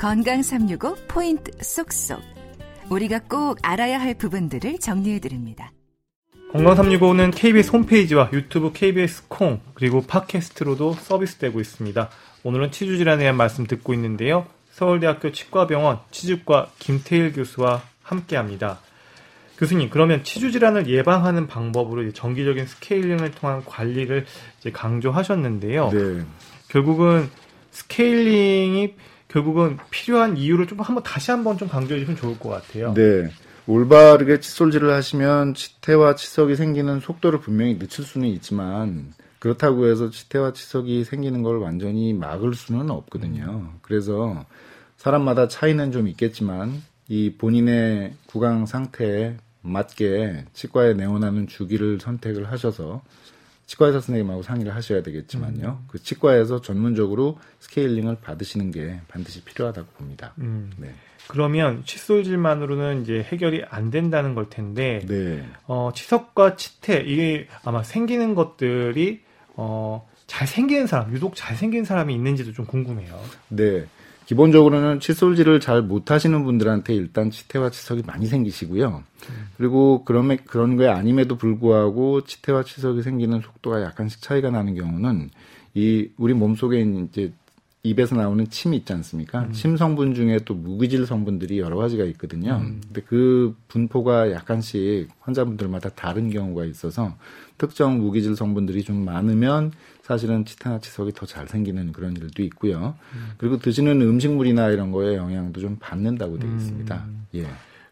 건강 365 포인트 쏙쏙. 우리가 꼭 알아야 할 부분들을 정리해 드립니다. 건강 365는 KBS 홈페이지와 유튜브 KBS 콩 그리고 팟캐스트로도 서비스되고 있습니다. 오늘은 치주 질환에 대한 말씀 듣고 있는데요. 서울대학교 치과병원 치주과 김태일 교수와 함께합니다. 교수님, 그러면 치주 질환을 예방하는 방법으로 정기적인 스케일링을 통한 관리를 강조하셨는데요. 네. 결국은 스케일링이 결국은 필요한 이유를 좀 한번 다시 한번 좀 강조해 주시면 좋을 것 같아요. 네. 올바르게 칫솔질을 하시면 치태와 치석이 생기는 속도를 분명히 늦출 수는 있지만 그렇다고 해서 치태와 치석이 생기는 걸 완전히 막을 수는 없거든요. 그래서 사람마다 차이는 좀 있겠지만 이 본인의 구강 상태에 맞게 치과에 내원하는 주기를 선택을 하셔서 치과 의사 선생님하고 상의를 하셔야 되겠지만요. 음. 그 치과에서 전문적으로 스케일링을 받으시는 게 반드시 필요하다고 봅니다. 음. 네. 그러면 칫솔질만으로는 이제 해결이 안 된다는 걸 텐데, 네. 어, 치석과 치태 이게 아마 생기는 것들이 어, 잘 생기는 사람, 유독 잘 생긴 사람이 있는지도 좀 궁금해요. 네. 기본적으로는 칫솔질을 잘 못하시는 분들한테 일단 치태와 치석이 많이 생기시고요. 그리고 그런 그런 게 아님에도 불구하고 치태와 치석이 생기는 속도가 약간씩 차이가 나는 경우는 이 우리 몸 속에 이제 입에서 나오는 침 있지 않습니까? 음. 침 성분 중에 또 무기질 성분들이 여러 가지가 있거든요. 음. 근데 그 분포가 약간씩 환자분들마다 다른 경우가 있어서 특정 무기질 성분들이 좀 많으면 사실은 치타나 치석이 더 잘 생기는 그런 일도 있고요. 음. 그리고 드시는 음식물이나 이런 거에 영향도 좀 받는다고 되어 있습니다. 음. 예.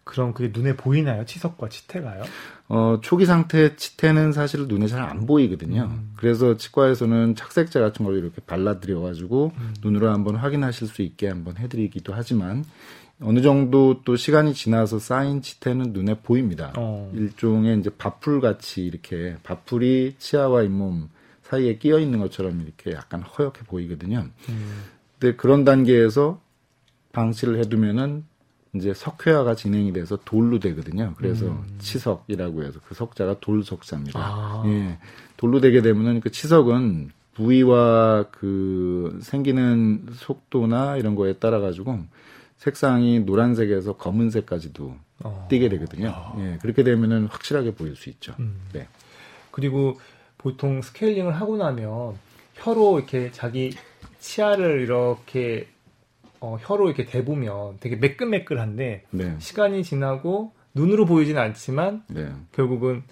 그럼 그게 눈에 보이나요? 치석과 치태가요? 어, 초기 상태 치태는 사실 눈에 잘 안 보이거든요. 음. 그래서 치과에서는 착색제 같은 걸 이렇게 발라드려가지고 음. 눈으로 한번 확인하실 수 있게 한번 해드리기도 하지만 어느 정도 또 시간이 지나서 쌓인 치태는 눈에 보입니다. 어. 일종의 이제 밥풀 같이 이렇게 밥풀이 치아와 잇몸 사이에 끼어 있는 것처럼 이렇게 약간 허옇게 보이거든요. 음. 근데 그런 단계에서 방치를 해두면은 이제 석회화가 진행이 돼서 돌로 되거든요. 그래서 음. 치석이라고 해서 그 석자가 돌석자입니다. 아. 예. 돌로 되게 되면은 그 치석은 부위와 그 생기는 속도나 이런 거에 따라 가지고 색상이 노란색에서 검은색까지도 어. 띄게 되거든요. 어. 예. 그렇게 되면은 확실하게 보일 수 있죠. 음. 네. 그리고 보통 스케일링을 하고 나면 혀로 이렇게 자기 치아를 이렇게 어, 혀로 이렇게 대보면 되게 매끈매끈한데 네. 시간이 지나고 눈으로 보이지는 않지만 네. 결국은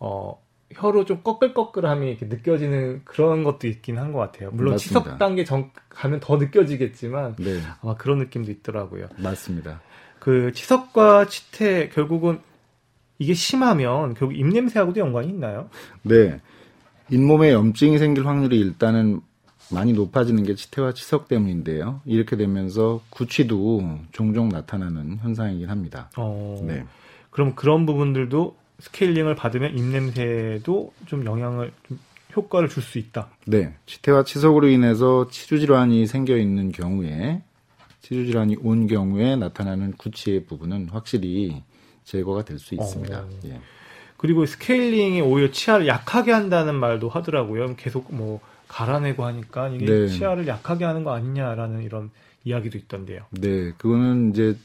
어, 혀로 좀 꺼끌꺼끌함이 이렇게 느껴지는 그런 것도 있긴 한 것 같아요. 물론 맞습니다. 치석 단계 전 가면 더 느껴지겠지만 네. 아마 그런 느낌도 있더라고요. 맞습니다. 그 치석과 치태 결국은 이게 심하면 결국 입냄새하고도 연관이 있나요? 네. 잇몸에 염증이 생길 확률이 일단은 많이 높아지는 게 치태와 치석 때문인데요. 이렇게 되면서 구취도 종종 나타나는 현상이긴 합니다. 어, 네. 그럼 그런 부분들도 스케일링을 받으면 입냄새도 좀 영향을 좀 효과를 줄 수 있다. 네. 치태와 치석으로 인해서 치주 질환이 생겨 있는 경우에 치주 질환이 온 경우에 나타나는 구취의 부분은 확실히 제거가 될 수 있습니다. 어. 예. 그리고 스케일링이 오히려 치아를 약하게 한다는 말도 하더라고요. 계속 뭐 갈아내고 하니까 이게 네. 치아를 약하게 하는 거 아니냐라는 이런 이야기도 있던데요. 네, 그거는 이제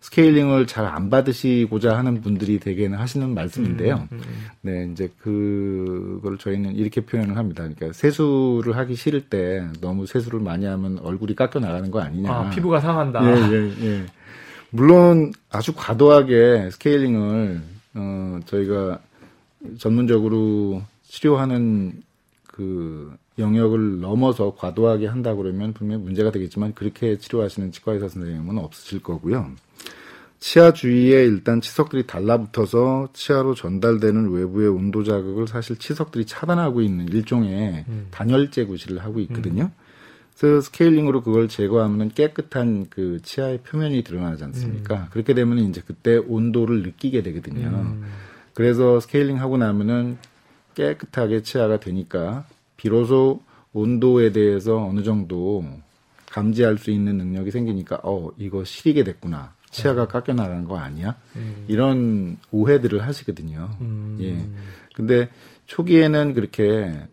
스케일링을 잘 안 받으시고자 하는 분들이 대개는 하시는 말씀인데요. 음, 음, 음. 네, 이제 그걸 저희는 이렇게 표현을 합니다. 그러니까 세수를 하기 싫을 때 너무 세수를 많이 하면 얼굴이 깎여 나가는 거 아니냐. 아, 피부가 상한다. 예, 예, 예. 물론 아주 과도하게 스케일링을 어 저희가 전문적으로 치료하는 그 영역을 넘어서 과도하게 한다 그러면 분명히 문제가 되겠지만 그렇게 치료하시는 치과 의사 선생님은 없으실 거고요. 치아 주위에 일단 치석들이 달라붙어서 치아로 전달되는 외부의 온도 자극을 사실 치석들이 차단하고 있는 일종의 음. 단열재 구실을 하고 있거든요. 음. 그래서 스케일링으로 그걸 제거하면 깨끗한 그 치아의 표면이 드러나지 않습니까? 음. 그렇게 되면 이제 그때 온도를 느끼게 되거든요. 음. 그래서 스케일링 하고 나면은 깨끗하게 치아가 되니까 비로소 온도에 대해서 어느 정도 감지할 수 있는 능력이 생기니까 어 이거 시리게 됐구나 치아가 네. 깎여 나간 거 아니야 음. 이런 오해들을 하시거든요. 음. 예. 근데 초기에는 그렇게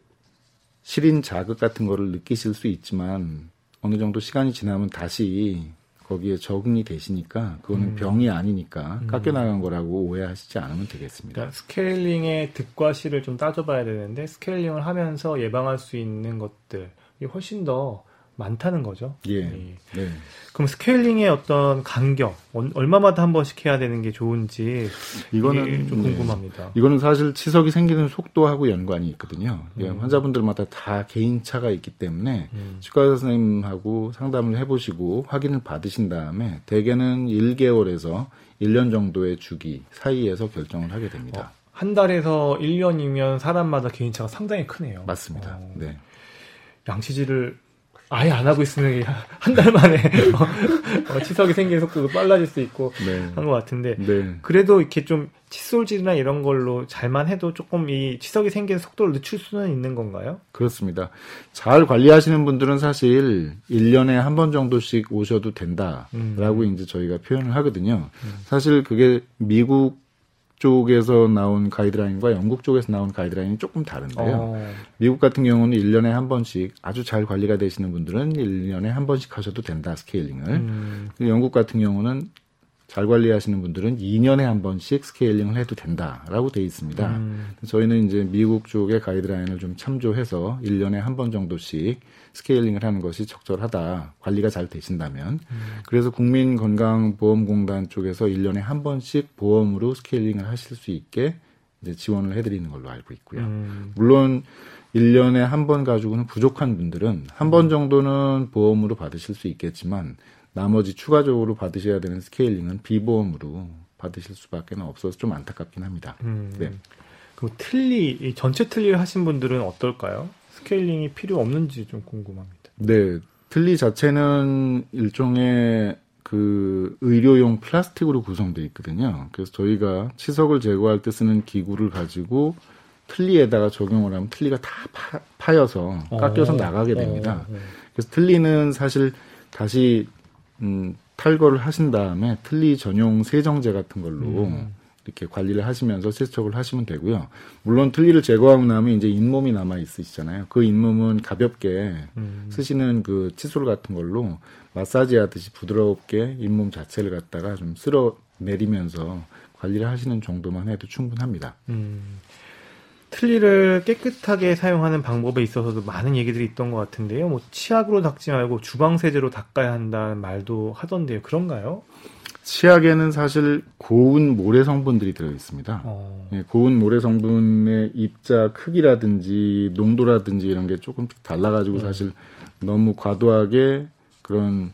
시린 자극 같은 거를 느끼실 수 있지만 어느 정도 시간이 지나면 다시 거기에 적응이 되시니까 그거는 음. 병이 아니니까 음. 깎여 나간 거라고 오해하시지 않으면 되겠습니다. 그러니까 스케일링의 득과 실을 좀 따져봐야 되는데 스케일링을 하면서 예방할 수 있는 것들이 훨씬 더 많다는 거죠. 예. 예. 네. 그럼 스케일링의 어떤 간격 얼마마다 한 번씩 해야 되는 게 좋은지 이거는 좀 네. 궁금합니다. 이거는 사실 치석이 생기는 속도하고 연관이 있거든요. 예, 음. 환자분들마다 다 개인차가 있기 때문에 음. 치과 선생님하고 상담을 해보시고 확인을 받으신 다음에 대개는 1개월에서 1년 정도의 주기 사이에서 결정을 하게 됩니다. 어, 한 달에서 1년이면 사람마다 개인차가 상당히 크네요. 맞습니다. 어. 네. 양치질을 아예 안 하고 있으면 한 달 만에 어, 어, 치석이 생기는 속도도 빨라질 수 있고 네. 한것 같은데 네. 그래도 이렇게 좀 칫솔질이나 이런 걸로 잘만 해도 조금 이 치석이 생기는 속도를 늦출 수는 있는 건가요? 그렇습니다. 잘 관리하시는 분들은 사실 1년에 한 번 정도씩 오셔도 된다라고 음. 이제 저희가 표현을 하거든요. 음. 사실 그게 미국 쪽에서 나온 가이드라인과 영국 쪽에서 나온 가이드라인이 조금 다른데요. 어. 미국 같은 경우는 1년에 한 번씩 아주 잘 관리가 되시는 분들은 1년에 한 번씩 하셔도 된다, 스케일링을. 음. 영국 같은 경우는 잘 관리하시는 분들은 2년에 한 번씩 스케일링을 해도 된다라고 돼 있습니다. 음. 저희는 이제 미국 쪽의 가이드라인을 좀 참조해서 1년에 한 번 정도씩 스케일링을 하는 것이 적절하다. 관리가 잘 되신다면. 음. 그래서 국민건강보험공단 쪽에서 1년에 한 번씩 보험으로 스케일링을 하실 수 있게 이제 지원을 해드리는 걸로 알고 있고요. 음. 물론 1년에 한 번 가지고는 부족한 분들은 한 번 정도는 보험으로 받으실 수 있겠지만 나머지 추가적으로 받으셔야 되는 스케일링은 비보험으로 받으실 수밖에 없어서 좀 안타깝긴 합니다. 음. 네. 그 틀니 전체 틀니를 하신 분들은 어떨까요? 스케일링이 필요 없는지 좀 궁금합니다. 네, 틀니 자체는 일종의 그 의료용 플라스틱으로 구성되어 있거든요. 그래서 저희가 치석을 제거할 때 쓰는 기구를 가지고 틀니에다가 적용을 하면 틀니가 다 파여서 깎여서 어, 나가게 됩니다. 어, 어. 그래서 틀리는 사실 다시 음, 탈거를 하신 다음에 틀리 전용 세정제 같은 걸로 음. 이렇게 관리를 하시면서 세척을 하시면 되고요. 물론 틀니를 제거하고 나면 이제 잇몸이 남아 있으시잖아요. 그 잇몸은 가볍게 음. 쓰시는 그 칫솔 같은 걸로 마사지 하듯이 부드럽게 잇몸 자체를 갖다가 좀 쓸어 내리면서 관리를 하시는 정도만 해도 충분합니다. 음. 틀니를 깨끗하게 사용하는 방법에 있어서도 많은 얘기들이 있던 것 같은데요. 뭐 치약으로 닦지 말고 주방 세제로 닦아야 한다는 말도 하던데요. 그런가요? 치약에는 사실 고운 모래 성분들이 들어 있습니다. 어. 예, 고운 모래 성분의 입자 크기라든지 농도라든지 이런 게 조금 달라가지고 음. 사실 너무 과도하게 그런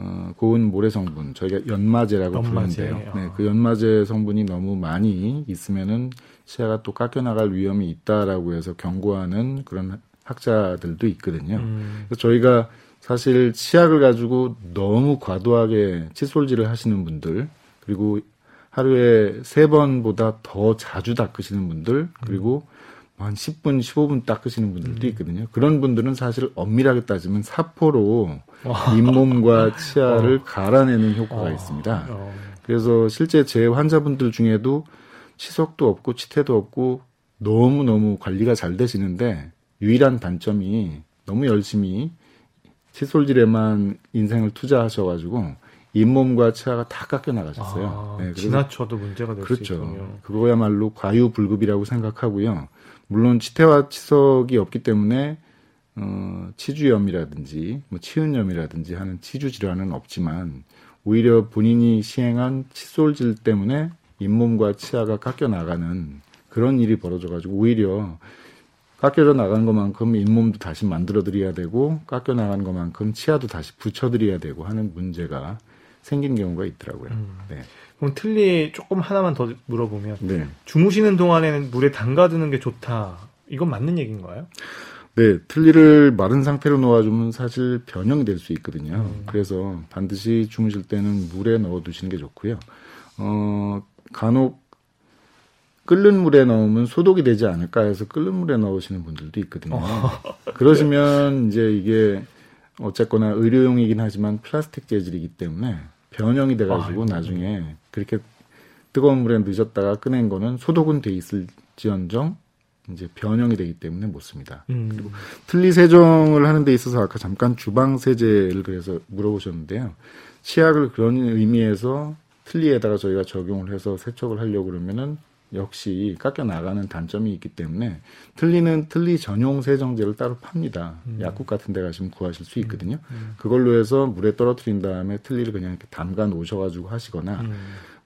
어, 고운 모래 성분 저희가 연마제라고 연마제. 부르는데요. 네, 그 연마제 성분이 너무 많이 있으면은 치아가 또 깎여 나갈 위험이 있다라고 해서 경고하는 그런 학자들도 있거든요. 음. 그래서 저희가 사실 치약을 가지고 너무 과도하게 칫솔질을 하시는 분들 그리고 하루에 세 번보다 더 자주 닦으시는 분들 그리고 한 10분, 15분 닦으시는 분들도 음. 있거든요. 그런 분들은 사실 엄밀하게 따지면 사포로 잇몸과 치아를 어. 갈아내는 효과가 어. 있습니다. 어. 그래서 실제 제 환자분들 중에도 치석도 없고 치태도 없고 너무너무 관리가 잘 되시는데 유일한 단점이 너무 열심히 칫솔질에만 인생을 투자하셔가지고 잇몸과 치아가 다 깎여 나가셨어요. 아, 네, 지나쳐도 문제가 될수 그렇죠. 있군요. 그거야말로 과유불급이라고 생각하고요. 물론 치태와 치석이 없기 때문에 어, 치주염이라든지 뭐 치은염이라든지 하는 치주 질환은 없지만 오히려 본인이 시행한 칫솔질 때문에 잇몸과 치아가 깎여 나가는 그런 일이 벌어져 가지고 오히려 깎여져 나간 것만큼 잇몸도 다시 만들어 드려야 되고 깎여 나간 것만큼 치아도 다시 붙여 드려야 되고 하는 문제가 생긴 경우가 있더라고요. 음. 네. 그럼 틀리 조금 하나만 더 물어보면 네. 주무시는 동안에는 물에 담가두는 게 좋다. 이건 맞는 얘기인가요? 네, 틀니를 마른 상태로 놓아주면 사실 변형이 될 수 있거든요. 음. 그래서 반드시 주무실 때는 물에 넣어두시는 게 좋고요. 어, 간혹 끓는 물에 넣으면 소독이 되지 않을까 해서 끓는 물에 넣으시는 분들도 있거든요. 어. 그러시면 이제 이게 어쨌거나 의료용이긴 하지만 플라스틱 재질이기 때문에 변형이 돼가지고 아, 나중에 그렇게 뜨거운 물에 늦었다가 꺼낸 거는 소독은 돼 있을지언정 이제 변형이 되기 때문에 못 씁니다. 음. 틀니 세정을 하는 데 있어서 아까 잠깐 주방 세제를 그래서 물어보셨는데요. 치약을 그런 의미에서 틀니에다가 저희가 적용을 해서 세척을 하려고 그러면은 역시 깎여 나가는 단점이 있기 때문에 틀니는 틀니 전용 세정제를 따로 팝니다. 음. 약국 같은 데 가시면 구하실 수 있거든요. 그걸로 해서 물에 떨어뜨린 다음에 틀니를 그냥 이렇게 담가 놓으셔가지고 하시거나 음.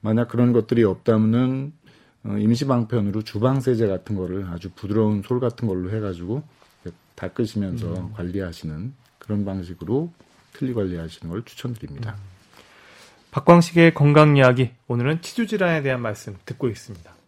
만약 그런 것들이 없다면은 어, 임시 방편으로 주방 세제 같은 거를 아주 부드러운 솔 같은 걸로 해가지고 닦으시면서 음. 관리하시는 그런 방식으로 틀니 관리하시는 걸 추천드립니다. 박광식의 건강 이야기 오늘은 치주 질환에 대한 말씀 듣고 있습니다.